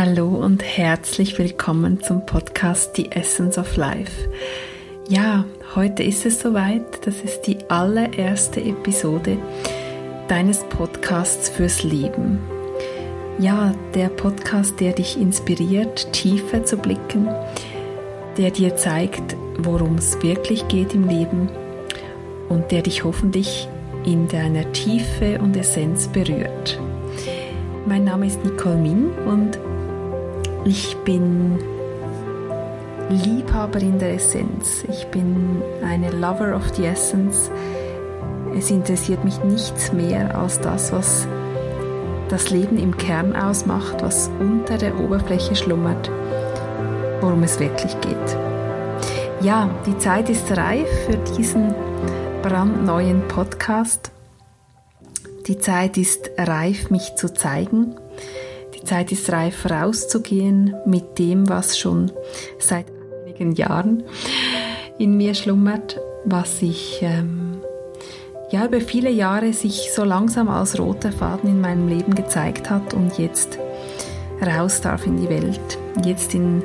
Hallo und herzlich willkommen zum Podcast The Essence of Life. Ja, heute ist es soweit, das ist die allererste Episode deines Podcasts fürs Leben. Ja, der Podcast, der dich inspiriert, tiefer zu blicken, der dir zeigt, worum es wirklich geht im Leben und der dich hoffentlich in deiner Tiefe und Essenz berührt. Mein Name ist Nicole Min und ich bin Liebhaberin der Essenz. Ich bin eine Lover of the Essence. Es interessiert mich nichts mehr als das, was das Leben im Kern ausmacht, was unter der Oberfläche schlummert, worum es wirklich geht. Ja, die Zeit ist reif für diesen brandneuen Podcast. Die Zeit ist reif, mich zu zeigen Zeit ist reif, rauszugehen mit dem, was schon seit einigen Jahren in mir schlummert, was sich ähm, ja über viele Jahre sich so langsam als roter Faden in meinem Leben gezeigt hat und jetzt raus darf in die Welt. Jetzt in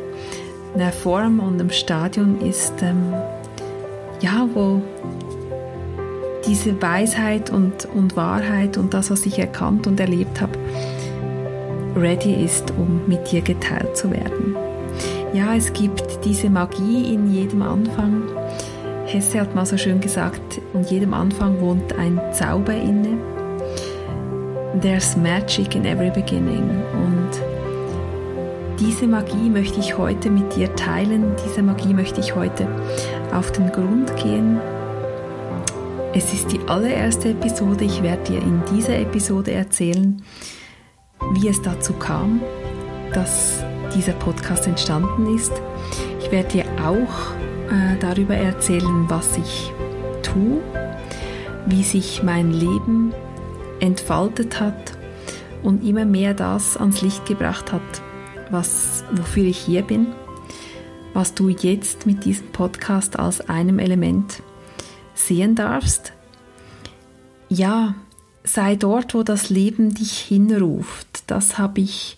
einer Form und einem Stadion ist, ähm, ja, wo diese Weisheit und, und Wahrheit und das, was ich erkannt und erlebt habe, ready ist, um mit dir geteilt zu werden. Ja, es gibt diese Magie in jedem Anfang. Hesse hat mal so schön gesagt, in jedem Anfang wohnt ein Zauber inne. There's magic in every beginning. Und diese Magie möchte ich heute mit dir teilen. Diese Magie möchte ich heute auf den Grund gehen. Es ist die allererste Episode. Ich werde dir in dieser Episode erzählen, wie es dazu kam, dass dieser Podcast entstanden ist. Ich werde dir auch äh, darüber erzählen, was ich tue, wie sich mein Leben entfaltet hat und immer mehr das ans Licht gebracht hat, was, wofür ich hier bin, was du jetzt mit diesem Podcast als einem Element sehen darfst. Ja, sei dort, wo das Leben dich hinruft. Das habe ich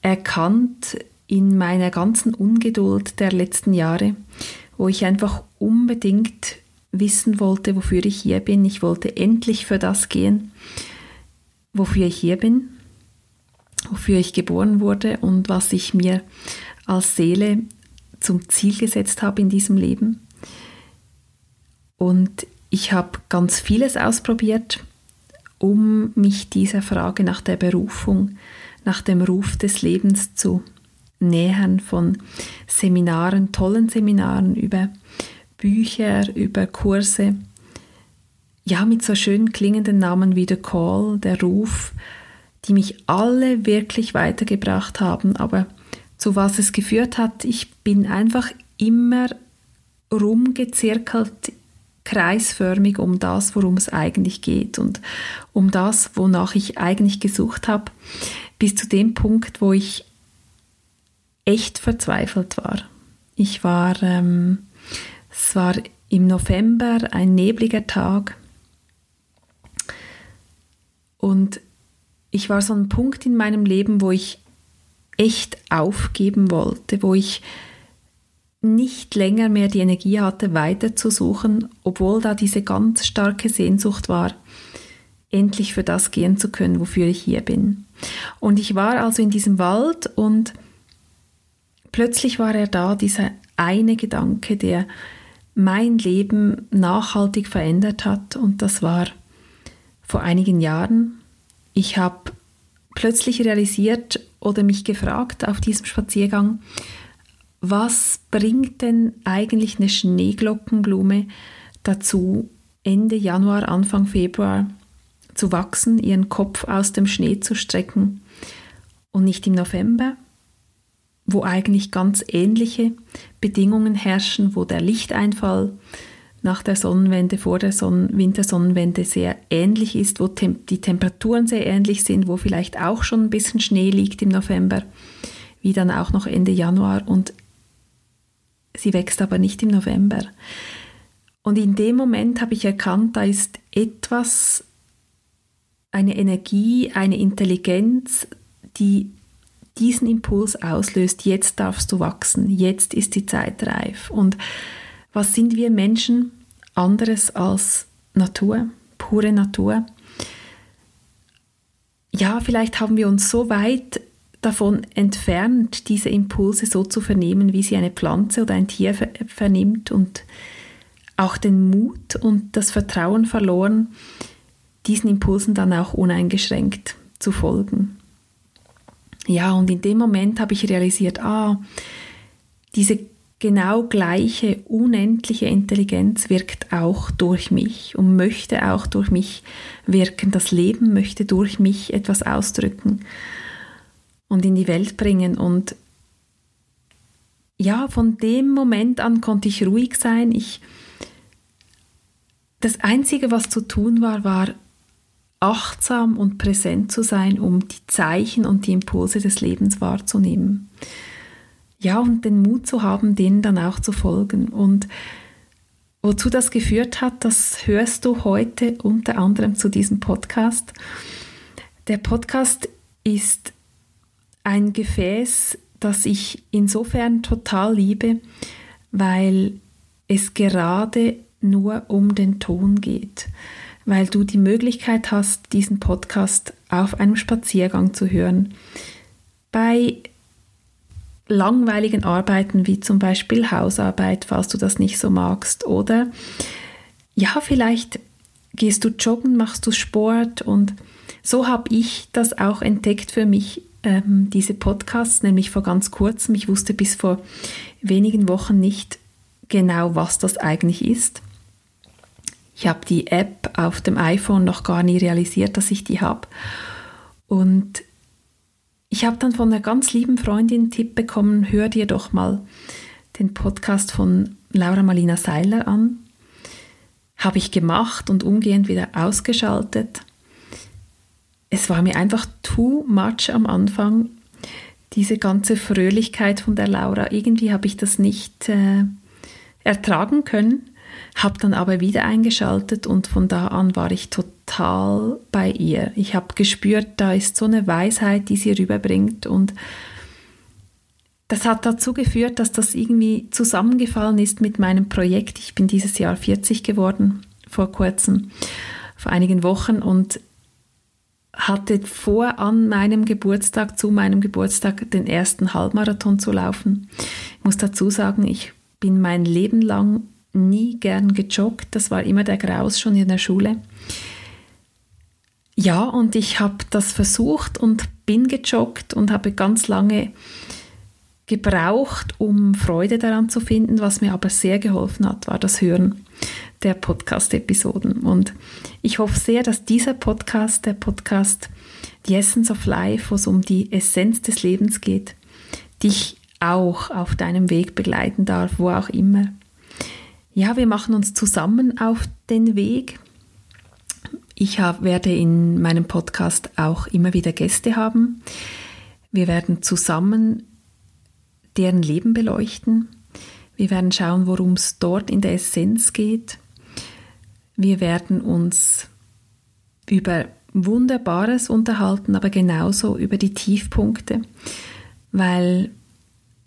erkannt in meiner ganzen Ungeduld der letzten Jahre, wo ich einfach unbedingt wissen wollte, wofür ich hier bin. Ich wollte endlich für das gehen, wofür ich hier bin, wofür ich geboren wurde und was ich mir als Seele zum Ziel gesetzt habe in diesem Leben. Und ich habe ganz vieles ausprobiert, um mich dieser Frage nach der Berufung, nach dem Ruf des Lebens zu nähern, von Seminaren, tollen Seminaren über Bücher, über Kurse, ja, mit so schön klingenden Namen wie The Call, der Ruf, die mich alle wirklich weitergebracht haben, aber zu was es geführt hat, ich bin einfach immer rumgezirkelt kreisförmig um das, worum es eigentlich geht und um das, wonach ich eigentlich gesucht habe, bis zu dem Punkt, wo ich echt verzweifelt war. Ich war, ähm, es war im November ein nebliger Tag und ich war so ein Punkt in meinem Leben, wo ich echt aufgeben wollte, wo ich nicht länger mehr die Energie hatte, weiterzusuchen, obwohl da diese ganz starke Sehnsucht war, endlich für das gehen zu können, wofür ich hier bin. Und ich war also in diesem Wald und plötzlich war er da, dieser eine Gedanke, der mein Leben nachhaltig verändert hat und das war vor einigen Jahren. Ich habe plötzlich realisiert oder mich gefragt auf diesem Spaziergang, was bringt denn eigentlich eine Schneeglockenblume dazu, Ende Januar, Anfang Februar zu wachsen, ihren Kopf aus dem Schnee zu strecken und nicht im November, wo eigentlich ganz ähnliche Bedingungen herrschen, wo der Lichteinfall nach der Sonnenwende, vor der Sonnen Wintersonnenwende sehr ähnlich ist, wo tem die Temperaturen sehr ähnlich sind, wo vielleicht auch schon ein bisschen Schnee liegt im November, wie dann auch noch Ende Januar und sie wächst aber nicht im November. Und in dem Moment habe ich erkannt, da ist etwas, eine Energie, eine Intelligenz, die diesen Impuls auslöst, jetzt darfst du wachsen, jetzt ist die Zeit reif. Und was sind wir Menschen anderes als Natur, pure Natur? Ja, vielleicht haben wir uns so weit davon entfernt, diese Impulse so zu vernehmen, wie sie eine Pflanze oder ein Tier vernimmt und auch den Mut und das Vertrauen verloren, diesen Impulsen dann auch uneingeschränkt zu folgen. Ja, und in dem Moment habe ich realisiert, ah, diese genau gleiche unendliche Intelligenz wirkt auch durch mich und möchte auch durch mich wirken. Das Leben möchte durch mich etwas ausdrücken und in die Welt bringen. Und ja, von dem Moment an konnte ich ruhig sein. Ich, das Einzige, was zu tun war, war achtsam und präsent zu sein, um die Zeichen und die Impulse des Lebens wahrzunehmen. Ja, und den Mut zu haben, denen dann auch zu folgen. Und wozu das geführt hat, das hörst du heute unter anderem zu diesem Podcast. Der Podcast ist ein Gefäß, das ich insofern total liebe, weil es gerade nur um den Ton geht weil du die Möglichkeit hast, diesen Podcast auf einem Spaziergang zu hören. Bei langweiligen Arbeiten wie zum Beispiel Hausarbeit, falls du das nicht so magst, oder ja, vielleicht gehst du joggen, machst du Sport und so habe ich das auch entdeckt für mich, ähm, diese Podcasts, nämlich vor ganz kurzem. Ich wusste bis vor wenigen Wochen nicht genau, was das eigentlich ist. Ich habe die App auf dem iPhone noch gar nie realisiert, dass ich die habe. Und ich habe dann von einer ganz lieben Freundin einen Tipp bekommen, hör dir doch mal den Podcast von Laura Malina Seiler an. Habe ich gemacht und umgehend wieder ausgeschaltet. Es war mir einfach too much am Anfang, diese ganze Fröhlichkeit von der Laura. Irgendwie habe ich das nicht äh, ertragen können habe dann aber wieder eingeschaltet und von da an war ich total bei ihr. Ich habe gespürt, da ist so eine Weisheit, die sie rüberbringt und das hat dazu geführt, dass das irgendwie zusammengefallen ist mit meinem Projekt. Ich bin dieses Jahr 40 geworden, vor kurzem, vor einigen Wochen und hatte vor, an meinem Geburtstag, zu meinem Geburtstag, den ersten Halbmarathon zu laufen. Ich muss dazu sagen, ich bin mein Leben lang nie gern gejoggt. Das war immer der Graus schon in der Schule. Ja, und ich habe das versucht und bin gejoggt und habe ganz lange gebraucht, um Freude daran zu finden. Was mir aber sehr geholfen hat, war das Hören der Podcast-Episoden. Und ich hoffe sehr, dass dieser Podcast, der Podcast The Essence of Life, wo es um die Essenz des Lebens geht, dich auch auf deinem Weg begleiten darf, wo auch immer ja, wir machen uns zusammen auf den Weg. Ich hab, werde in meinem Podcast auch immer wieder Gäste haben. Wir werden zusammen deren Leben beleuchten. Wir werden schauen, worum es dort in der Essenz geht. Wir werden uns über Wunderbares unterhalten, aber genauso über die Tiefpunkte, weil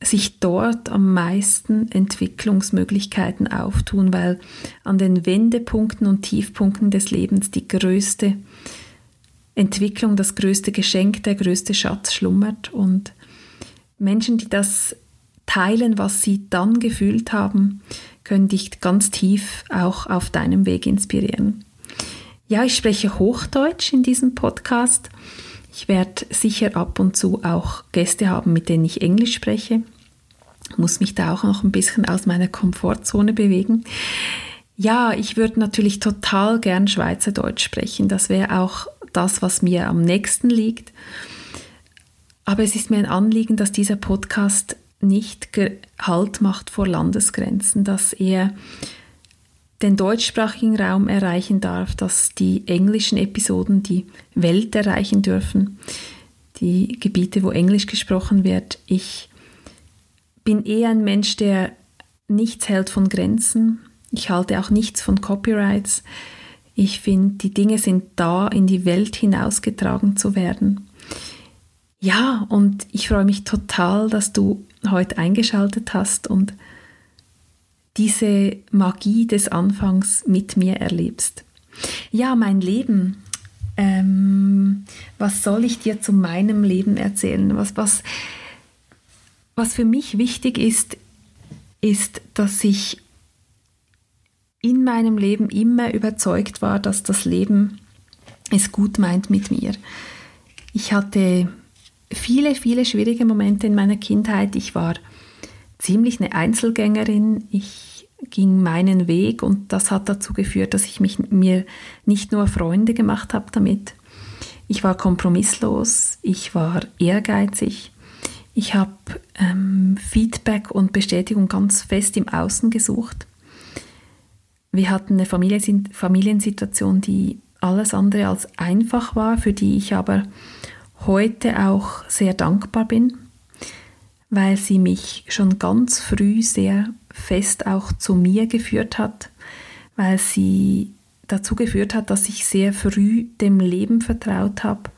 sich dort am meisten Entwicklungsmöglichkeiten auftun, weil an den Wendepunkten und Tiefpunkten des Lebens die größte Entwicklung, das größte Geschenk, der größte Schatz schlummert. Und Menschen, die das teilen, was sie dann gefühlt haben, können dich ganz tief auch auf deinem Weg inspirieren. Ja, ich spreche Hochdeutsch in diesem Podcast. Ich werde sicher ab und zu auch Gäste haben, mit denen ich Englisch spreche muss mich da auch noch ein bisschen aus meiner Komfortzone bewegen. Ja, ich würde natürlich total gern Schweizerdeutsch sprechen. Das wäre auch das, was mir am nächsten liegt. Aber es ist mir ein Anliegen, dass dieser Podcast nicht Halt macht vor Landesgrenzen, dass er den deutschsprachigen Raum erreichen darf, dass die englischen Episoden die Welt erreichen dürfen, die Gebiete, wo Englisch gesprochen wird. Ich bin eher ein Mensch, der nichts hält von Grenzen. Ich halte auch nichts von Copyrights. Ich finde, die Dinge sind da, in die Welt hinausgetragen zu werden. Ja, und ich freue mich total, dass du heute eingeschaltet hast und diese Magie des Anfangs mit mir erlebst. Ja, mein Leben. Ähm, was soll ich dir zu meinem Leben erzählen? Was, was, was für mich wichtig ist, ist, dass ich in meinem Leben immer überzeugt war, dass das Leben es gut meint mit mir. Ich hatte viele, viele schwierige Momente in meiner Kindheit. Ich war ziemlich eine Einzelgängerin. Ich ging meinen Weg und das hat dazu geführt, dass ich mich, mir nicht nur Freunde gemacht habe damit. Ich war kompromisslos, ich war ehrgeizig, ich habe ähm, Feedback und Bestätigung ganz fest im Außen gesucht. Wir hatten eine Familiensituation, die alles andere als einfach war, für die ich aber heute auch sehr dankbar bin, weil sie mich schon ganz früh sehr fest auch zu mir geführt hat, weil sie dazu geführt hat, dass ich sehr früh dem Leben vertraut habe,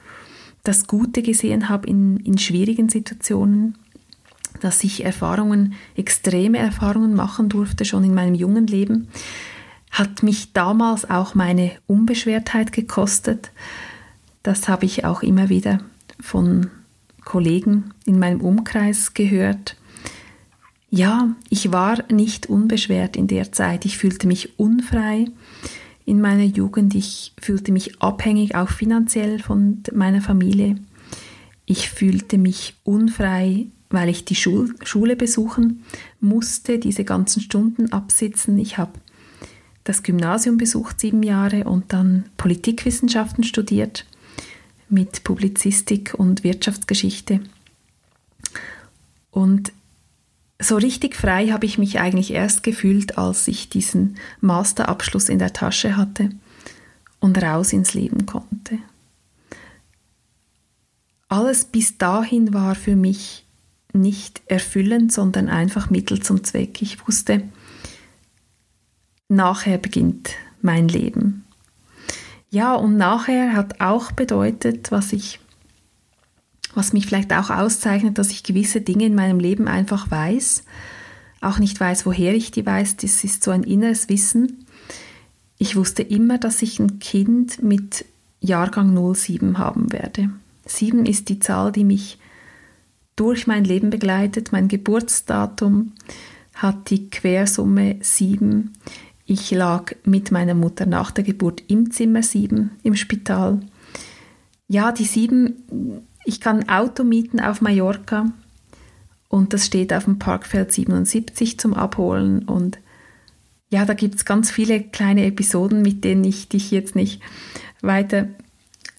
das Gute gesehen habe in, in schwierigen Situationen, dass ich Erfahrungen, extreme Erfahrungen machen durfte, schon in meinem jungen Leben, hat mich damals auch meine Unbeschwertheit gekostet. Das habe ich auch immer wieder von Kollegen in meinem Umkreis gehört. Ja, ich war nicht unbeschwert in der Zeit. Ich fühlte mich unfrei in meiner Jugend. Ich fühlte mich abhängig, auch finanziell von meiner Familie. Ich fühlte mich unfrei, weil ich die Schul Schule besuchen musste, diese ganzen Stunden absitzen. Ich habe das Gymnasium besucht, sieben Jahre, und dann Politikwissenschaften studiert mit Publizistik und Wirtschaftsgeschichte. Und so richtig frei habe ich mich eigentlich erst gefühlt, als ich diesen Masterabschluss in der Tasche hatte und raus ins Leben konnte. Alles bis dahin war für mich nicht erfüllend, sondern einfach Mittel zum Zweck. Ich wusste, nachher beginnt mein Leben. Ja, und nachher hat auch bedeutet, was ich, was mich vielleicht auch auszeichnet, dass ich gewisse Dinge in meinem Leben einfach weiß, auch nicht weiß, woher ich die weiß. Das ist so ein inneres Wissen. Ich wusste immer, dass ich ein Kind mit Jahrgang 07 haben werde. 7 ist die Zahl, die mich durch mein Leben begleitet. Mein Geburtsdatum hat die Quersumme 7. Ich lag mit meiner Mutter nach der Geburt im Zimmer 7 im Spital. Ja, die 7, ich kann Auto mieten auf Mallorca und das steht auf dem Parkfeld 77 zum Abholen und ja, da gibt es ganz viele kleine Episoden, mit denen ich dich jetzt nicht weiter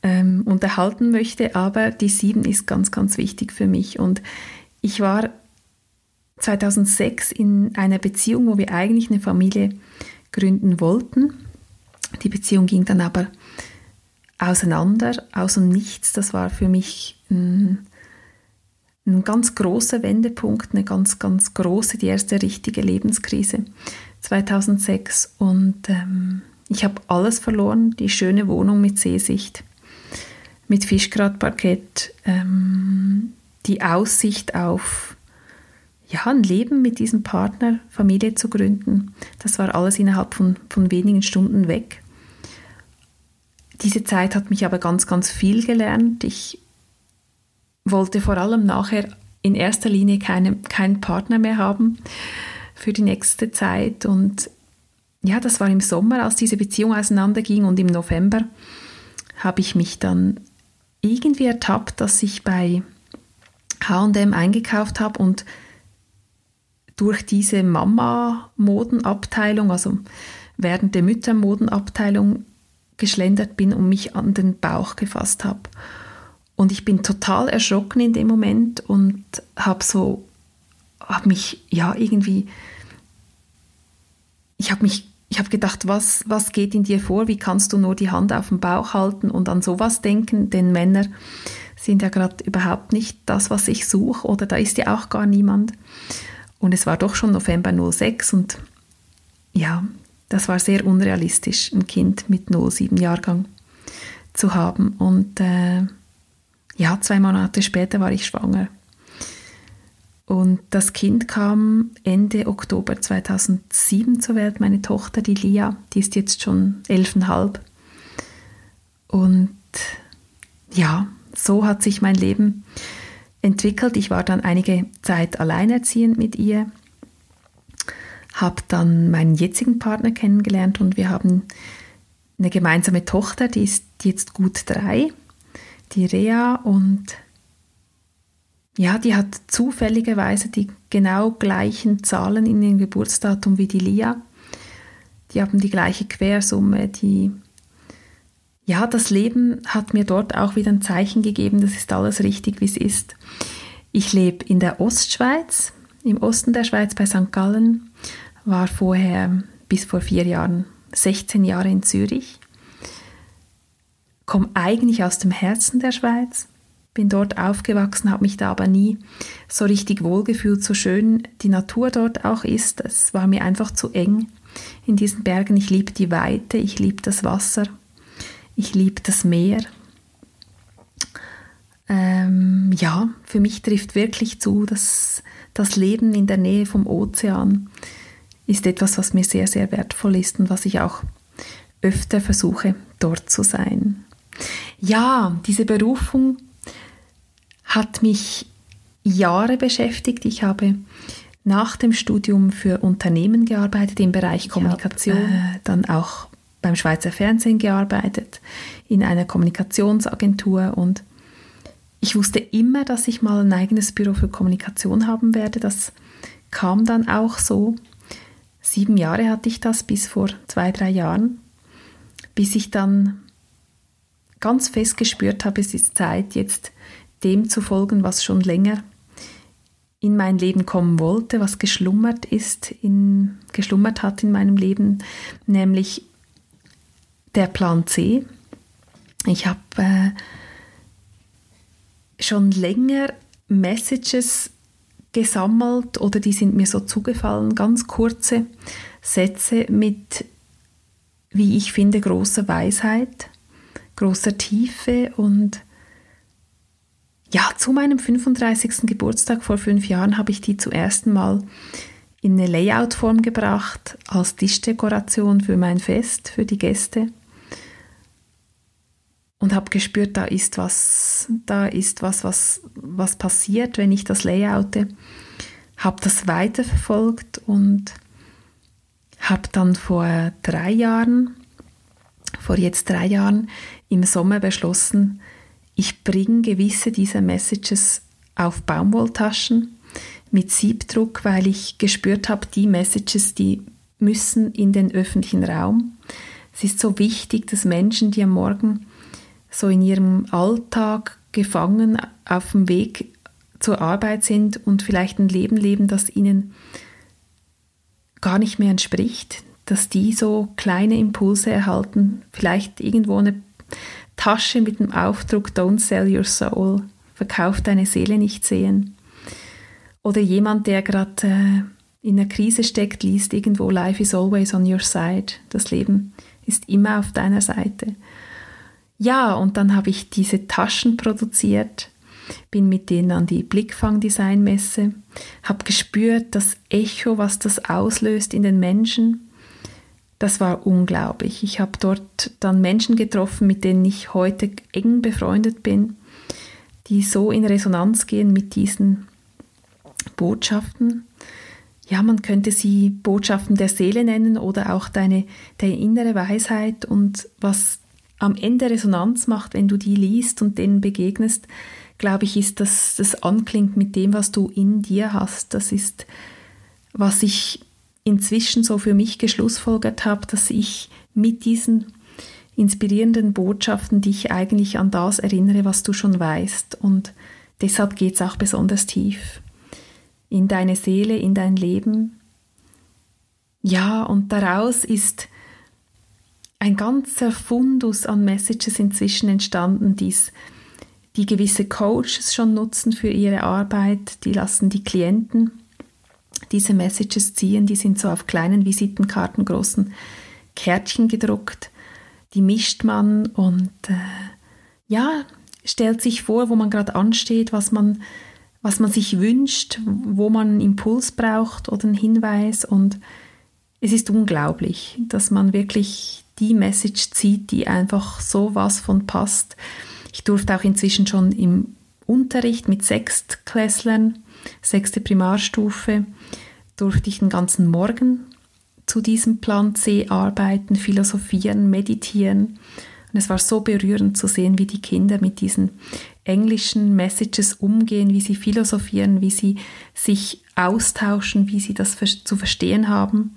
ähm, unterhalten möchte, aber die 7 ist ganz, ganz wichtig für mich und ich war 2006 in einer Beziehung, wo wir eigentlich eine Familie gründen wollten. Die Beziehung ging dann aber auseinander, aus dem Nichts. Das war für mich ein, ein ganz großer Wendepunkt, eine ganz, ganz große, die erste richtige Lebenskrise 2006. Und ähm, ich habe alles verloren, die schöne Wohnung mit Seesicht, mit Fischgratparkett, ähm, die Aussicht auf ja, ein Leben mit diesem Partner, Familie zu gründen. Das war alles innerhalb von, von wenigen Stunden weg. Diese Zeit hat mich aber ganz, ganz viel gelernt. Ich wollte vor allem nachher in erster Linie keine, keinen Partner mehr haben für die nächste Zeit. Und ja, das war im Sommer, als diese Beziehung auseinanderging und im November habe ich mich dann irgendwie ertappt, dass ich bei HM eingekauft habe und durch diese Mama-Modenabteilung, also während der Müttermodenabteilung geschlendert bin und mich an den Bauch gefasst habe. Und ich bin total erschrocken in dem Moment und habe so, habe mich ja irgendwie, ich habe mich, ich habe gedacht, was, was geht in dir vor? Wie kannst du nur die Hand auf den Bauch halten und an sowas denken? Denn Männer sind ja gerade überhaupt nicht das, was ich suche oder da ist ja auch gar niemand. Und es war doch schon November 06 und ja, das war sehr unrealistisch, ein Kind mit 07 Jahrgang zu haben. Und äh, ja, zwei Monate später war ich schwanger. Und das Kind kam Ende Oktober 2007 zur Welt, meine Tochter, die Lia, die ist jetzt schon elfeinhalb. Und ja, so hat sich mein Leben entwickelt. Ich war dann einige Zeit alleinerziehend mit ihr, habe dann meinen jetzigen Partner kennengelernt und wir haben eine gemeinsame Tochter, die ist jetzt gut drei, die Rea und ja, die hat zufälligerweise die genau gleichen Zahlen in ihrem Geburtsdatum wie die Lia. Die haben die gleiche Quersumme, die ja, das Leben hat mir dort auch wieder ein Zeichen gegeben, das ist alles richtig, wie es ist. Ich lebe in der Ostschweiz, im Osten der Schweiz bei St. Gallen, war vorher bis vor vier Jahren 16 Jahre in Zürich, komme eigentlich aus dem Herzen der Schweiz, bin dort aufgewachsen, habe mich da aber nie so richtig wohlgefühlt, so schön die Natur dort auch ist. Es war mir einfach zu eng in diesen Bergen. Ich liebe die Weite, ich liebe das Wasser ich liebe das Meer. Ähm, ja, für mich trifft wirklich zu, dass das Leben in der Nähe vom Ozean ist etwas, was mir sehr, sehr wertvoll ist und was ich auch öfter versuche, dort zu sein. Ja, diese Berufung hat mich Jahre beschäftigt. Ich habe nach dem Studium für Unternehmen gearbeitet im Bereich Kommunikation, äh, dann auch beim Schweizer Fernsehen gearbeitet, in einer Kommunikationsagentur und ich wusste immer, dass ich mal ein eigenes Büro für Kommunikation haben werde. Das kam dann auch so. Sieben Jahre hatte ich das bis vor zwei, drei Jahren, bis ich dann ganz fest gespürt habe, es ist Zeit, jetzt dem zu folgen, was schon länger in mein Leben kommen wollte, was geschlummert ist, in, geschlummert hat in meinem Leben, nämlich der Plan C. Ich habe äh, schon länger Messages gesammelt oder die sind mir so zugefallen, ganz kurze Sätze mit, wie ich finde, großer Weisheit, großer Tiefe und ja, zu meinem 35. Geburtstag vor fünf Jahren habe ich die zum ersten Mal in eine Layout-Form gebracht als Tischdekoration für mein Fest, für die Gäste und habe gespürt, da ist was, da ist was, was, was passiert, wenn ich das layoute. Habe das weiterverfolgt und habe dann vor drei Jahren, vor jetzt drei Jahren im Sommer beschlossen, ich bringe gewisse dieser Messages auf Baumwolltaschen mit Siebdruck, weil ich gespürt habe, die Messages, die müssen in den öffentlichen Raum. Es ist so wichtig, dass Menschen, die am Morgen so in ihrem Alltag gefangen auf dem Weg zur Arbeit sind und vielleicht ein Leben leben, das ihnen gar nicht mehr entspricht, dass die so kleine Impulse erhalten, vielleicht irgendwo eine Tasche mit dem Aufdruck Don't sell your soul, verkauf deine Seele nicht sehen. Oder jemand, der gerade äh, in einer Krise steckt, liest irgendwo Life is always on your side. Das Leben ist immer auf deiner Seite. Ja, und dann habe ich diese Taschen produziert, bin mit denen an die Blickfang Design Messe, habe gespürt, das Echo, was das auslöst in den Menschen. Das war unglaublich. Ich habe dort dann Menschen getroffen, mit denen ich heute eng befreundet bin, die so in Resonanz gehen mit diesen Botschaften. Ja, man könnte sie Botschaften der Seele nennen oder auch deine, deine innere Weisheit und was am Ende Resonanz macht, wenn du die liest und denen begegnest, glaube ich, ist, dass das anklingt mit dem, was du in dir hast. Das ist, was ich inzwischen so für mich geschlussfolgert habe, dass ich mit diesen inspirierenden Botschaften dich eigentlich an das erinnere, was du schon weißt. Und deshalb geht es auch besonders tief in deine Seele, in dein Leben. Ja, und daraus ist ein ganzer Fundus an Messages inzwischen entstanden, die's, die gewisse Coaches schon nutzen für ihre Arbeit. Die lassen die Klienten diese Messages ziehen. Die sind so auf kleinen Visitenkarten, großen Kärtchen gedruckt. Die mischt man und äh, ja, stellt sich vor, wo man gerade ansteht, was man, was man sich wünscht, wo man einen Impuls braucht oder einen Hinweis. Und es ist unglaublich, dass man wirklich die Message zieht, die einfach so was von passt. Ich durfte auch inzwischen schon im Unterricht mit Sechstklässlern, sechste Primarstufe, durfte ich den ganzen Morgen zu diesem Plan C arbeiten, philosophieren, meditieren. Und es war so berührend zu sehen, wie die Kinder mit diesen englischen Messages umgehen, wie sie philosophieren, wie sie sich austauschen, wie sie das zu verstehen haben,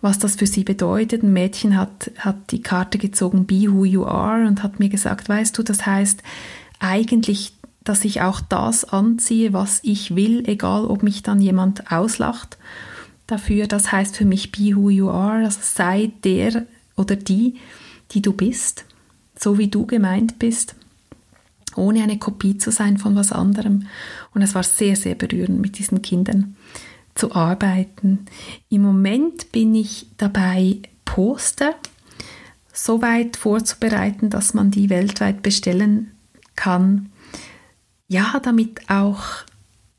was das für sie bedeutet. Ein Mädchen hat, hat die Karte gezogen, Be Who You Are, und hat mir gesagt, weißt du, das heißt eigentlich, dass ich auch das anziehe, was ich will, egal ob mich dann jemand auslacht dafür. Das heißt für mich, Be Who You Are, also sei der oder die, die du bist so wie du gemeint bist, ohne eine Kopie zu sein von was anderem. Und es war sehr, sehr berührend, mit diesen Kindern zu arbeiten. Im Moment bin ich dabei, Poster so weit vorzubereiten, dass man die weltweit bestellen kann. Ja, damit auch,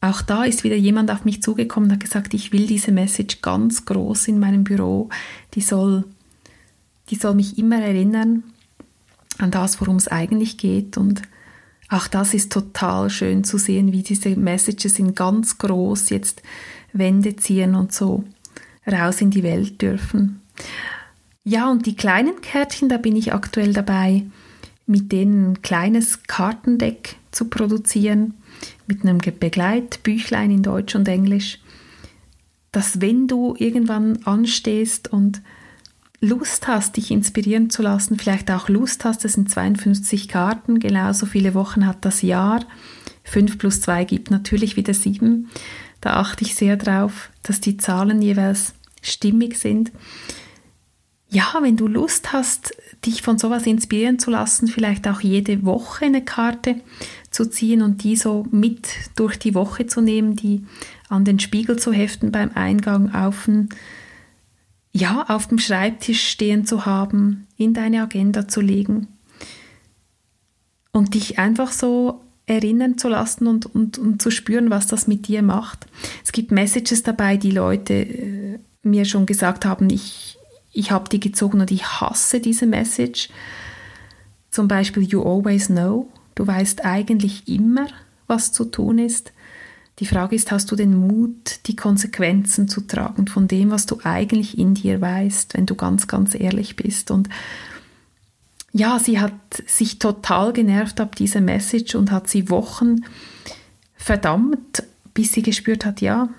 auch da ist wieder jemand auf mich zugekommen und hat gesagt, ich will diese Message ganz groß in meinem Büro. Die soll, die soll mich immer erinnern an das, worum es eigentlich geht. Und auch das ist total schön zu sehen, wie diese Messages in ganz groß jetzt Wände ziehen und so raus in die Welt dürfen. Ja, und die kleinen Kärtchen, da bin ich aktuell dabei, mit denen ein kleines Kartendeck zu produzieren, mit einem Begleitbüchlein in Deutsch und Englisch, dass wenn du irgendwann anstehst und Lust hast, dich inspirieren zu lassen, vielleicht auch Lust hast, es sind 52 Karten, genauso viele Wochen hat das Jahr. 5 plus 2 gibt natürlich wieder 7. Da achte ich sehr drauf, dass die Zahlen jeweils stimmig sind. Ja, wenn du Lust hast, dich von sowas inspirieren zu lassen, vielleicht auch jede Woche eine Karte zu ziehen und die so mit durch die Woche zu nehmen, die an den Spiegel zu heften beim Eingang auf den ja, auf dem Schreibtisch stehen zu haben, in deine Agenda zu legen und dich einfach so erinnern zu lassen und, und, und zu spüren, was das mit dir macht. Es gibt Messages dabei, die Leute äh, mir schon gesagt haben, ich, ich habe die gezogen und ich hasse diese Message. Zum Beispiel, you always know, du weißt eigentlich immer, was zu tun ist. Die Frage ist, hast du den Mut, die Konsequenzen zu tragen von dem, was du eigentlich in dir weißt, wenn du ganz, ganz ehrlich bist? Und ja, sie hat sich total genervt ab dieser Message und hat sie Wochen verdammt, bis sie gespürt hat, ja,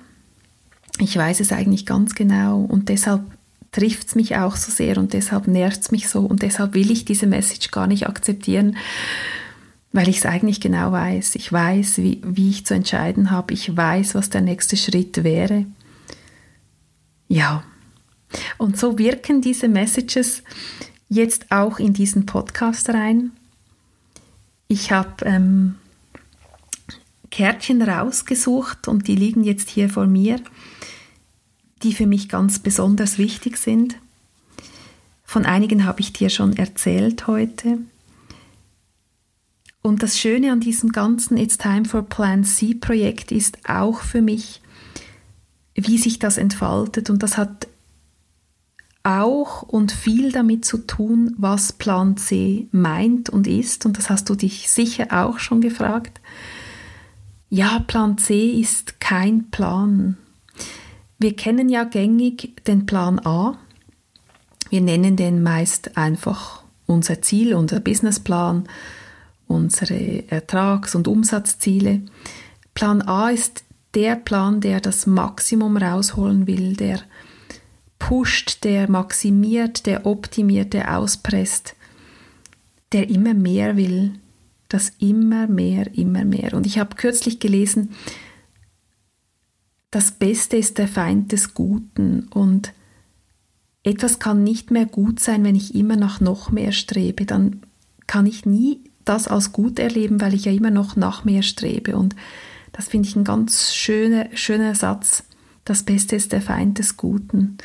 ich weiß es eigentlich ganz genau und deshalb trifft es mich auch so sehr und deshalb nervt es mich so und deshalb will ich diese Message gar nicht akzeptieren weil ich es eigentlich genau weiß. Ich weiß, wie, wie ich zu entscheiden habe. Ich weiß, was der nächste Schritt wäre. Ja. Und so wirken diese Messages jetzt auch in diesen Podcast rein. Ich habe ähm, Kärtchen rausgesucht und die liegen jetzt hier vor mir, die für mich ganz besonders wichtig sind. Von einigen habe ich dir schon erzählt heute. Und das Schöne an diesem ganzen It's Time for Plan C Projekt ist auch für mich, wie sich das entfaltet. Und das hat auch und viel damit zu tun, was Plan C meint und ist. Und das hast du dich sicher auch schon gefragt. Ja, Plan C ist kein Plan. Wir kennen ja gängig den Plan A. Wir nennen den meist einfach unser Ziel, unser Businessplan unsere Ertrags- und Umsatzziele. Plan A ist der Plan, der das Maximum rausholen will, der pusht, der maximiert, der optimiert, der auspresst, der immer mehr will, das immer mehr, immer mehr. Und ich habe kürzlich gelesen, das Beste ist der Feind des Guten und etwas kann nicht mehr gut sein, wenn ich immer nach noch mehr strebe, dann kann ich nie das als gut erleben, weil ich ja immer noch nach mehr strebe. Und das finde ich ein ganz schöner, schöner Satz. Das Beste ist der Feind des Guten.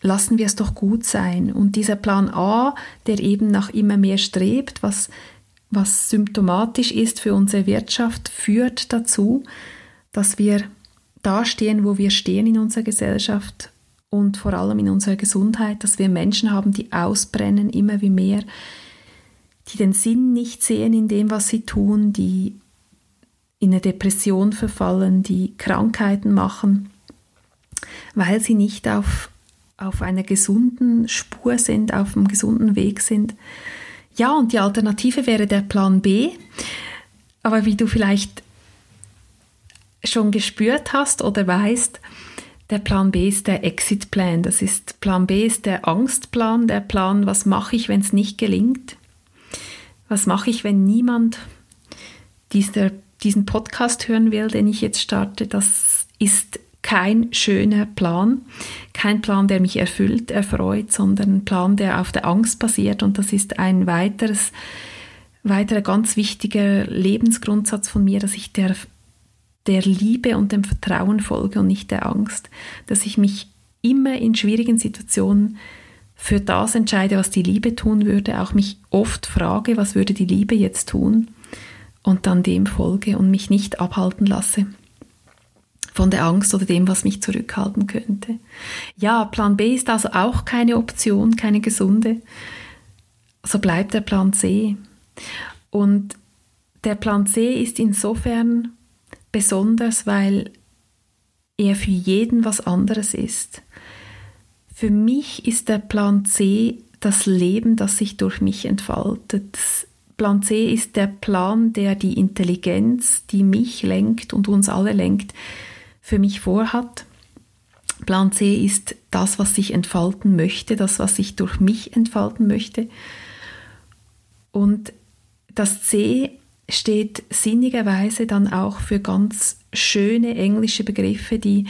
Lassen wir es doch gut sein. Und dieser Plan A, der eben nach immer mehr strebt, was was symptomatisch ist für unsere Wirtschaft, führt dazu, dass wir da stehen, wo wir stehen in unserer Gesellschaft und vor allem in unserer Gesundheit, dass wir Menschen haben, die ausbrennen immer wie mehr, die den Sinn nicht sehen in dem, was sie tun, die in eine Depression verfallen, die Krankheiten machen, weil sie nicht auf, auf einer gesunden Spur sind, auf einem gesunden Weg sind. Ja, und die Alternative wäre der Plan B. Aber wie du vielleicht schon gespürt hast oder weißt, der Plan B ist der Exit Plan. Das ist Plan B ist der Angstplan, der Plan, was mache ich, wenn es nicht gelingt? Was mache ich, wenn niemand dieser, diesen Podcast hören will, den ich jetzt starte? Das ist kein schöner Plan, kein Plan, der mich erfüllt, erfreut, sondern ein Plan, der auf der Angst basiert. Und das ist ein weiteres, weiterer ganz wichtiger Lebensgrundsatz von mir, dass ich der, der Liebe und dem Vertrauen folge und nicht der Angst, dass ich mich immer in schwierigen Situationen für das entscheide, was die Liebe tun würde, auch mich oft frage, was würde die Liebe jetzt tun und dann dem folge und mich nicht abhalten lasse von der Angst oder dem, was mich zurückhalten könnte. Ja, Plan B ist also auch keine Option, keine gesunde. So bleibt der Plan C. Und der Plan C ist insofern besonders, weil er für jeden was anderes ist. Für mich ist der Plan C das Leben, das sich durch mich entfaltet. Plan C ist der Plan, der die Intelligenz, die mich lenkt und uns alle lenkt, für mich vorhat. Plan C ist das, was sich entfalten möchte, das, was sich durch mich entfalten möchte. Und das C steht sinnigerweise dann auch für ganz schöne englische Begriffe, die,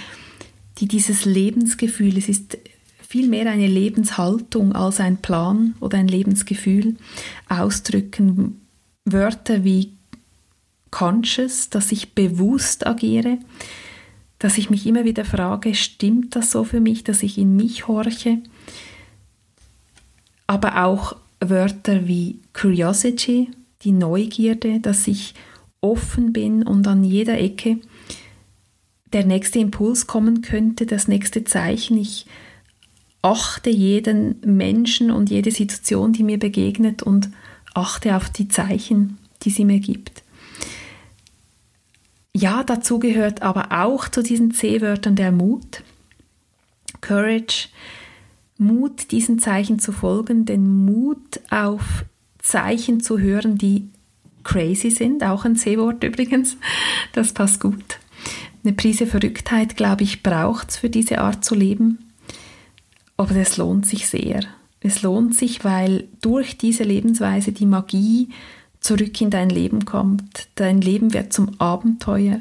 die dieses Lebensgefühl, es ist vielmehr eine Lebenshaltung als ein Plan oder ein Lebensgefühl ausdrücken. Wörter wie conscious, dass ich bewusst agiere, dass ich mich immer wieder frage, stimmt das so für mich, dass ich in mich horche? Aber auch Wörter wie Curiosity, die Neugierde, dass ich offen bin und an jeder Ecke der nächste Impuls kommen könnte, das nächste Zeichen. Ich achte jeden Menschen und jede Situation, die mir begegnet und achte auf die Zeichen, die sie mir gibt. Ja, dazu gehört aber auch zu diesen C-Wörtern der Mut, Courage, Mut, diesen Zeichen zu folgen, den Mut auf Zeichen zu hören, die crazy sind, auch ein C-Wort übrigens, das passt gut. Eine Prise Verrücktheit, glaube ich, braucht es für diese Art zu leben. Aber es lohnt sich sehr. Es lohnt sich, weil durch diese Lebensweise die Magie zurück in dein Leben kommt. Dein Leben wird zum Abenteuer.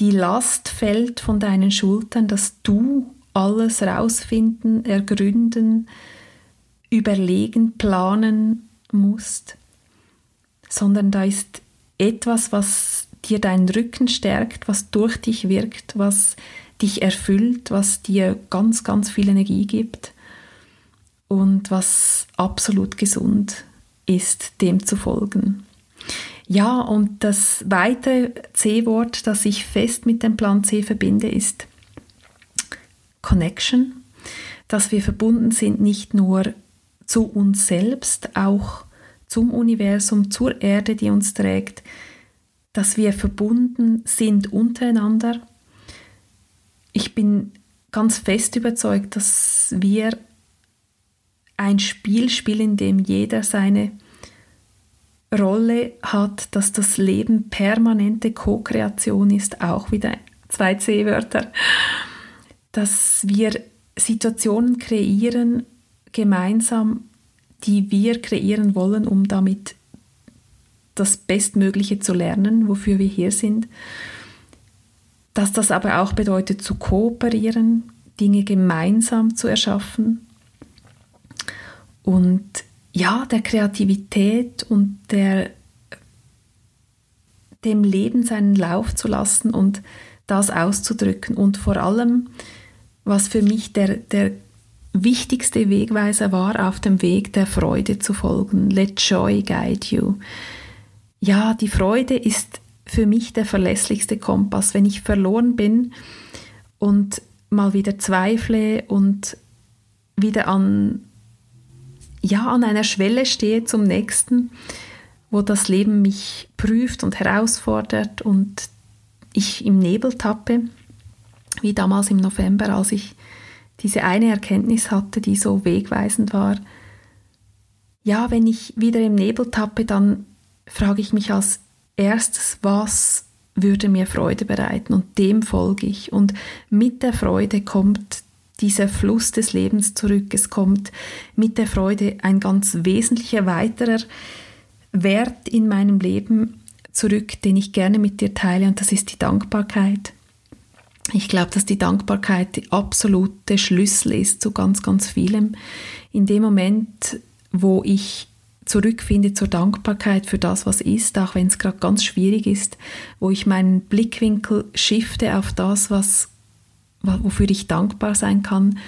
Die Last fällt von deinen Schultern, dass du alles rausfinden, ergründen, überlegen, planen musst, sondern da ist etwas, was dir deinen Rücken stärkt, was durch dich wirkt, was dich erfüllt, was dir ganz, ganz viel Energie gibt und was absolut gesund ist, dem zu folgen. Ja, und das weitere C-Wort, das ich fest mit dem Plan C verbinde, ist Connection, dass wir verbunden sind nicht nur zu uns selbst, auch zum Universum, zur Erde, die uns trägt, dass wir verbunden sind untereinander, ich bin ganz fest überzeugt, dass wir ein Spiel spielen, in dem jeder seine Rolle hat, dass das Leben permanente Co-Kreation ist, auch wieder zwei C-Wörter, dass wir Situationen kreieren gemeinsam, die wir kreieren wollen, um damit das Bestmögliche zu lernen, wofür wir hier sind. Dass das aber auch bedeutet zu kooperieren, Dinge gemeinsam zu erschaffen und ja, der Kreativität und der, dem Leben seinen Lauf zu lassen und das auszudrücken und vor allem, was für mich der, der wichtigste Wegweiser war, auf dem Weg der Freude zu folgen. Let joy guide you. Ja, die Freude ist für mich der verlässlichste Kompass. Wenn ich verloren bin und mal wieder zweifle und wieder an, ja, an einer Schwelle stehe zum nächsten, wo das Leben mich prüft und herausfordert und ich im Nebel tappe, wie damals im November, als ich diese eine Erkenntnis hatte, die so wegweisend war. Ja, wenn ich wieder im Nebel tappe, dann frage ich mich als erstes, was würde mir Freude bereiten und dem folge ich. Und mit der Freude kommt dieser Fluss des Lebens zurück. Es kommt mit der Freude ein ganz wesentlicher weiterer Wert in meinem Leben zurück, den ich gerne mit dir teile, und das ist die Dankbarkeit. Ich glaube, dass die Dankbarkeit die absolute Schlüssel ist zu ganz, ganz vielem. In dem Moment, wo ich zurückfinde zur Dankbarkeit für das, was ist, auch wenn es gerade ganz schwierig ist, wo ich meinen Blickwinkel shifte auf das, was, wofür ich dankbar sein kann,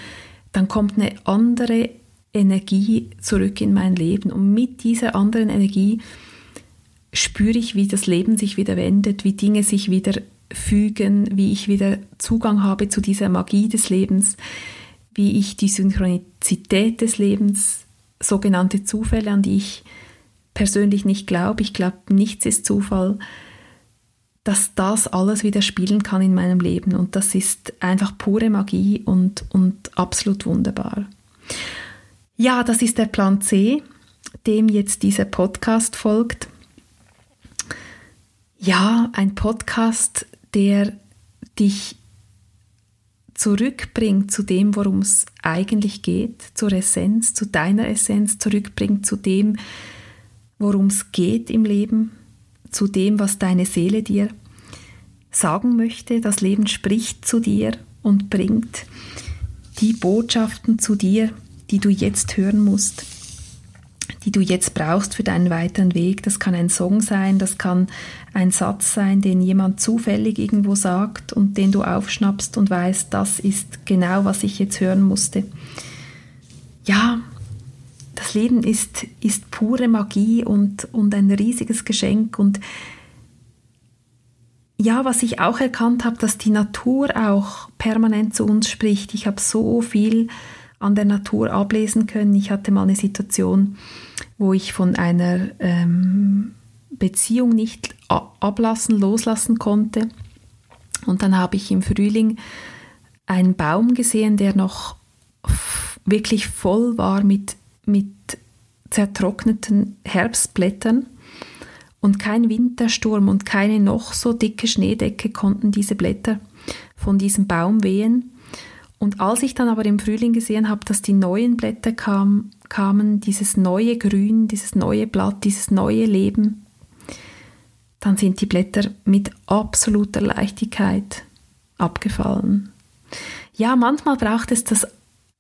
dann kommt eine andere Energie zurück in mein Leben. Und mit dieser anderen Energie spüre ich, wie das Leben sich wieder wendet, wie Dinge sich wieder fügen, wie ich wieder Zugang habe zu dieser Magie des Lebens, wie ich die Synchronizität des Lebens, sogenannte Zufälle, an die ich persönlich nicht glaube, ich glaube, nichts ist Zufall, dass das alles wieder spielen kann in meinem Leben und das ist einfach pure Magie und, und absolut wunderbar. Ja, das ist der Plan C, dem jetzt dieser Podcast folgt. Ja, ein Podcast, der dich zurückbringt zu dem, worum es eigentlich geht, zur Essenz, zu deiner Essenz, zurückbringt zu dem, worum es geht im Leben, zu dem, was deine Seele dir sagen möchte. Das Leben spricht zu dir und bringt die Botschaften zu dir, die du jetzt hören musst die du jetzt brauchst für deinen weiteren Weg. Das kann ein Song sein, das kann ein Satz sein, den jemand zufällig irgendwo sagt und den du aufschnappst und weißt, das ist genau, was ich jetzt hören musste. Ja, das Leben ist, ist pure Magie und, und ein riesiges Geschenk und ja, was ich auch erkannt habe, dass die Natur auch permanent zu uns spricht. Ich habe so viel an der Natur ablesen können. Ich hatte mal eine Situation, wo ich von einer ähm, Beziehung nicht ablassen, loslassen konnte. Und dann habe ich im Frühling einen Baum gesehen, der noch wirklich voll war mit, mit zertrockneten Herbstblättern. Und kein Wintersturm und keine noch so dicke Schneedecke konnten diese Blätter von diesem Baum wehen. Und als ich dann aber im Frühling gesehen habe, dass die neuen Blätter kam, kamen, dieses neue Grün, dieses neue Blatt, dieses neue Leben, dann sind die Blätter mit absoluter Leichtigkeit abgefallen. Ja, manchmal braucht es das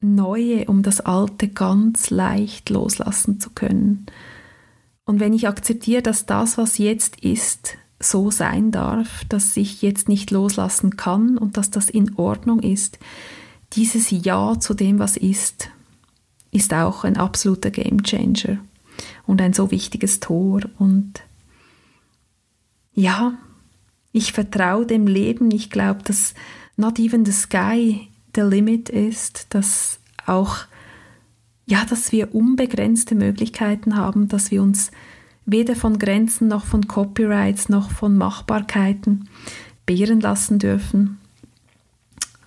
Neue, um das Alte ganz leicht loslassen zu können. Und wenn ich akzeptiere, dass das, was jetzt ist, so sein darf, dass ich jetzt nicht loslassen kann und dass das in Ordnung ist, dieses Ja zu dem, was ist, ist auch ein absoluter Gamechanger und ein so wichtiges Tor. Und ja, ich vertraue dem Leben. Ich glaube, dass not even the sky the limit ist, dass auch ja, dass wir unbegrenzte Möglichkeiten haben, dass wir uns weder von Grenzen noch von Copyrights noch von Machbarkeiten behren lassen dürfen,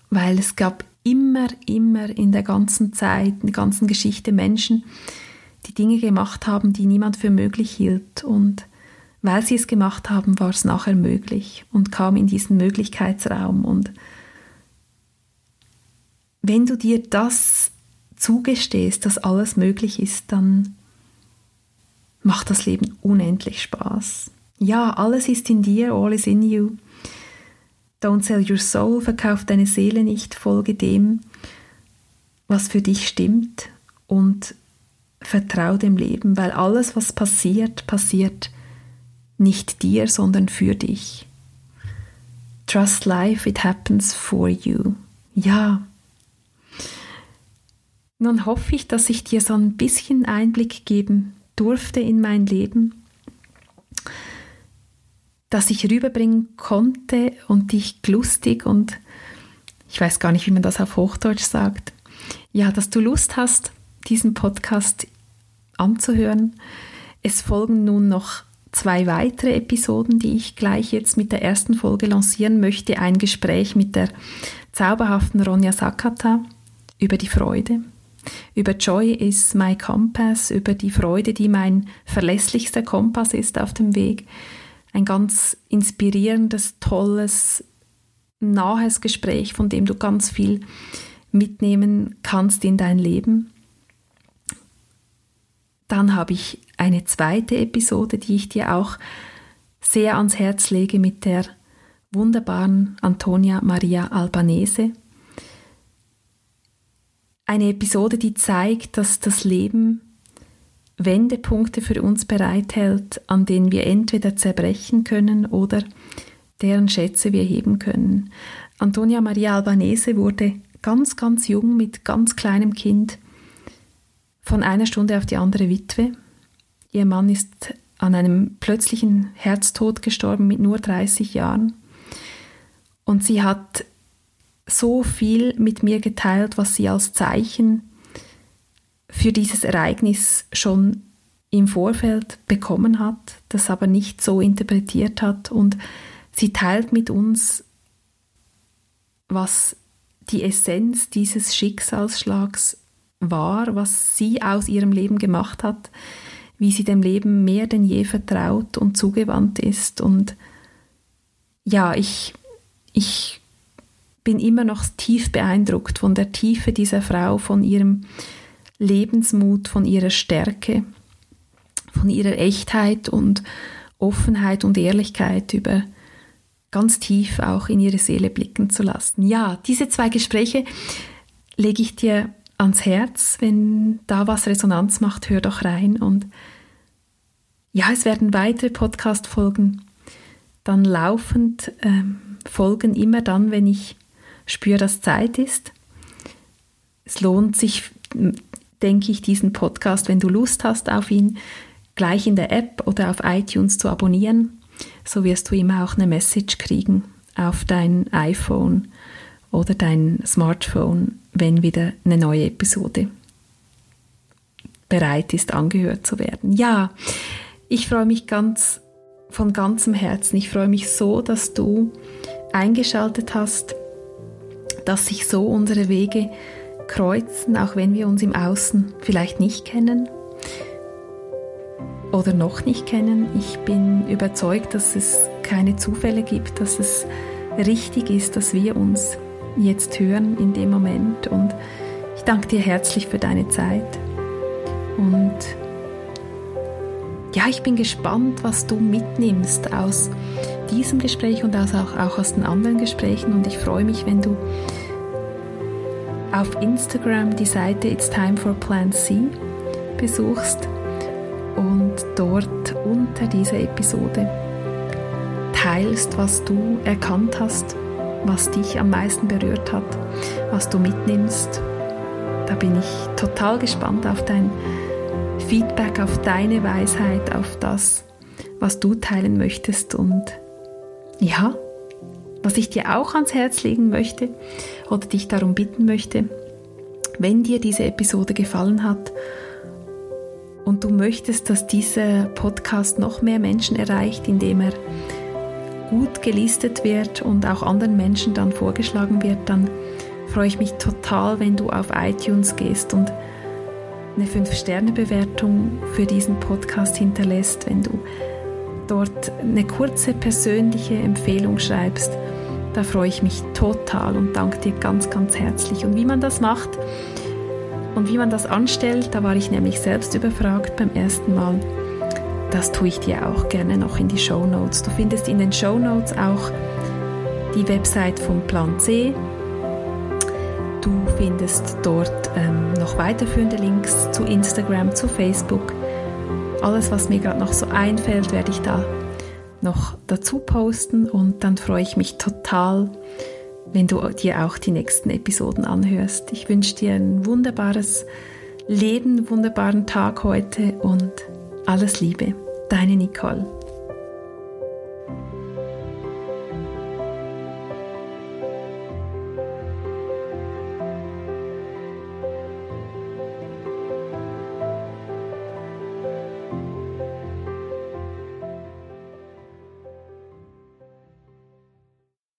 weil es gab immer, immer in der ganzen Zeit, in der ganzen Geschichte Menschen, die Dinge gemacht haben, die niemand für möglich hielt. Und weil sie es gemacht haben, war es nachher möglich und kam in diesen Möglichkeitsraum. Und wenn du dir das zugestehst, dass alles möglich ist, dann macht das Leben unendlich Spaß. Ja, alles ist in dir, all is in you. Don't sell your soul, verkauf deine Seele nicht, folge dem, was für dich stimmt und vertrau dem Leben, weil alles, was passiert, passiert nicht dir, sondern für dich. Trust life, it happens for you. Ja. Nun hoffe ich, dass ich dir so ein bisschen Einblick geben durfte in mein Leben, dass ich rüberbringen konnte und dich lustig und ich weiß gar nicht, wie man das auf Hochdeutsch sagt. Ja, dass du Lust hast, diesen Podcast anzuhören. Es folgen nun noch zwei weitere Episoden, die ich gleich jetzt mit der ersten Folge lancieren möchte. Ein Gespräch mit der zauberhaften Ronja Sakata über die Freude über Joy is my compass, über die Freude, die mein verlässlichster Kompass ist auf dem Weg. Ein ganz inspirierendes, tolles, nahes Gespräch, von dem du ganz viel mitnehmen kannst in dein Leben. Dann habe ich eine zweite Episode, die ich dir auch sehr ans Herz lege mit der wunderbaren Antonia Maria Albanese. Eine Episode, die zeigt, dass das Leben Wendepunkte für uns bereithält, an denen wir entweder zerbrechen können oder deren Schätze wir heben können. Antonia Maria Albanese wurde ganz, ganz jung mit ganz kleinem Kind von einer Stunde auf die andere Witwe. Ihr Mann ist an einem plötzlichen Herztod gestorben mit nur 30 Jahren. Und sie hat so viel mit mir geteilt, was sie als Zeichen für dieses Ereignis schon im Vorfeld bekommen hat, das aber nicht so interpretiert hat. Und sie teilt mit uns, was die Essenz dieses Schicksalsschlags war, was sie aus ihrem Leben gemacht hat, wie sie dem Leben mehr denn je vertraut und zugewandt ist. Und ja, ich, ich bin immer noch tief beeindruckt von der Tiefe dieser Frau, von ihrem Lebensmut, von ihrer Stärke, von ihrer Echtheit und Offenheit und Ehrlichkeit über ganz tief auch in ihre Seele blicken zu lassen. Ja, diese zwei Gespräche lege ich dir ans Herz. Wenn da was Resonanz macht, hör doch rein. Und ja, es werden weitere Podcast-Folgen dann laufend ähm, folgen, immer dann, wenn ich spür, dass Zeit ist. Es lohnt sich, denke ich, diesen Podcast, wenn du Lust hast auf ihn, gleich in der App oder auf iTunes zu abonnieren. So wirst du immer auch eine Message kriegen auf dein iPhone oder dein Smartphone, wenn wieder eine neue Episode bereit ist, angehört zu werden. Ja, ich freue mich ganz von ganzem Herzen. Ich freue mich so, dass du eingeschaltet hast dass sich so unsere Wege kreuzen, auch wenn wir uns im Außen vielleicht nicht kennen oder noch nicht kennen. Ich bin überzeugt, dass es keine Zufälle gibt, dass es richtig ist, dass wir uns jetzt hören in dem Moment. Und ich danke dir herzlich für deine Zeit. Und ja, ich bin gespannt, was du mitnimmst aus diesem Gespräch und auch, auch aus den anderen Gesprächen. Und ich freue mich, wenn du auf Instagram die Seite It's Time for Plan C besuchst und dort unter dieser Episode teilst, was du erkannt hast, was dich am meisten berührt hat, was du mitnimmst. Da bin ich total gespannt auf dein Feedback, auf deine Weisheit, auf das, was du teilen möchtest und ja, was ich dir auch ans Herz legen möchte oder dich darum bitten möchte, wenn dir diese Episode gefallen hat und du möchtest, dass dieser Podcast noch mehr Menschen erreicht, indem er gut gelistet wird und auch anderen Menschen dann vorgeschlagen wird, dann freue ich mich total, wenn du auf iTunes gehst und eine 5-Sterne-Bewertung für diesen Podcast hinterlässt, wenn du dort eine kurze persönliche Empfehlung schreibst. Da freue ich mich total und danke dir ganz, ganz herzlich. Und wie man das macht und wie man das anstellt, da war ich nämlich selbst überfragt beim ersten Mal. Das tue ich dir auch gerne noch in die Show Notes. Du findest in den Show Notes auch die Website vom Plan C. Du findest dort ähm, noch weiterführende Links zu Instagram, zu Facebook alles, was mir gerade noch so einfällt, werde ich da noch dazu posten und dann freue ich mich total, wenn du dir auch die nächsten Episoden anhörst. Ich wünsche dir ein wunderbares Leben, wunderbaren Tag heute und alles Liebe. Deine Nicole.